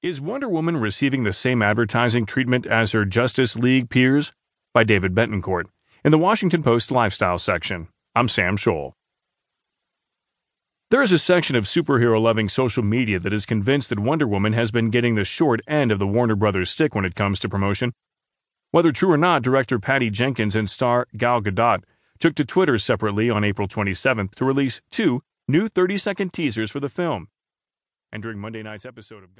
Is Wonder Woman receiving the same advertising treatment as her Justice League peers? By David Betancourt. In the Washington Post Lifestyle section. I'm Sam Scholl. There is a section of superhero loving social media that is convinced that Wonder Woman has been getting the short end of the Warner Brothers stick when it comes to promotion. Whether true or not, director Patty Jenkins and star Gal Gadot took to Twitter separately on April 27th to release two new 30 second teasers for the film. And during Monday night's episode of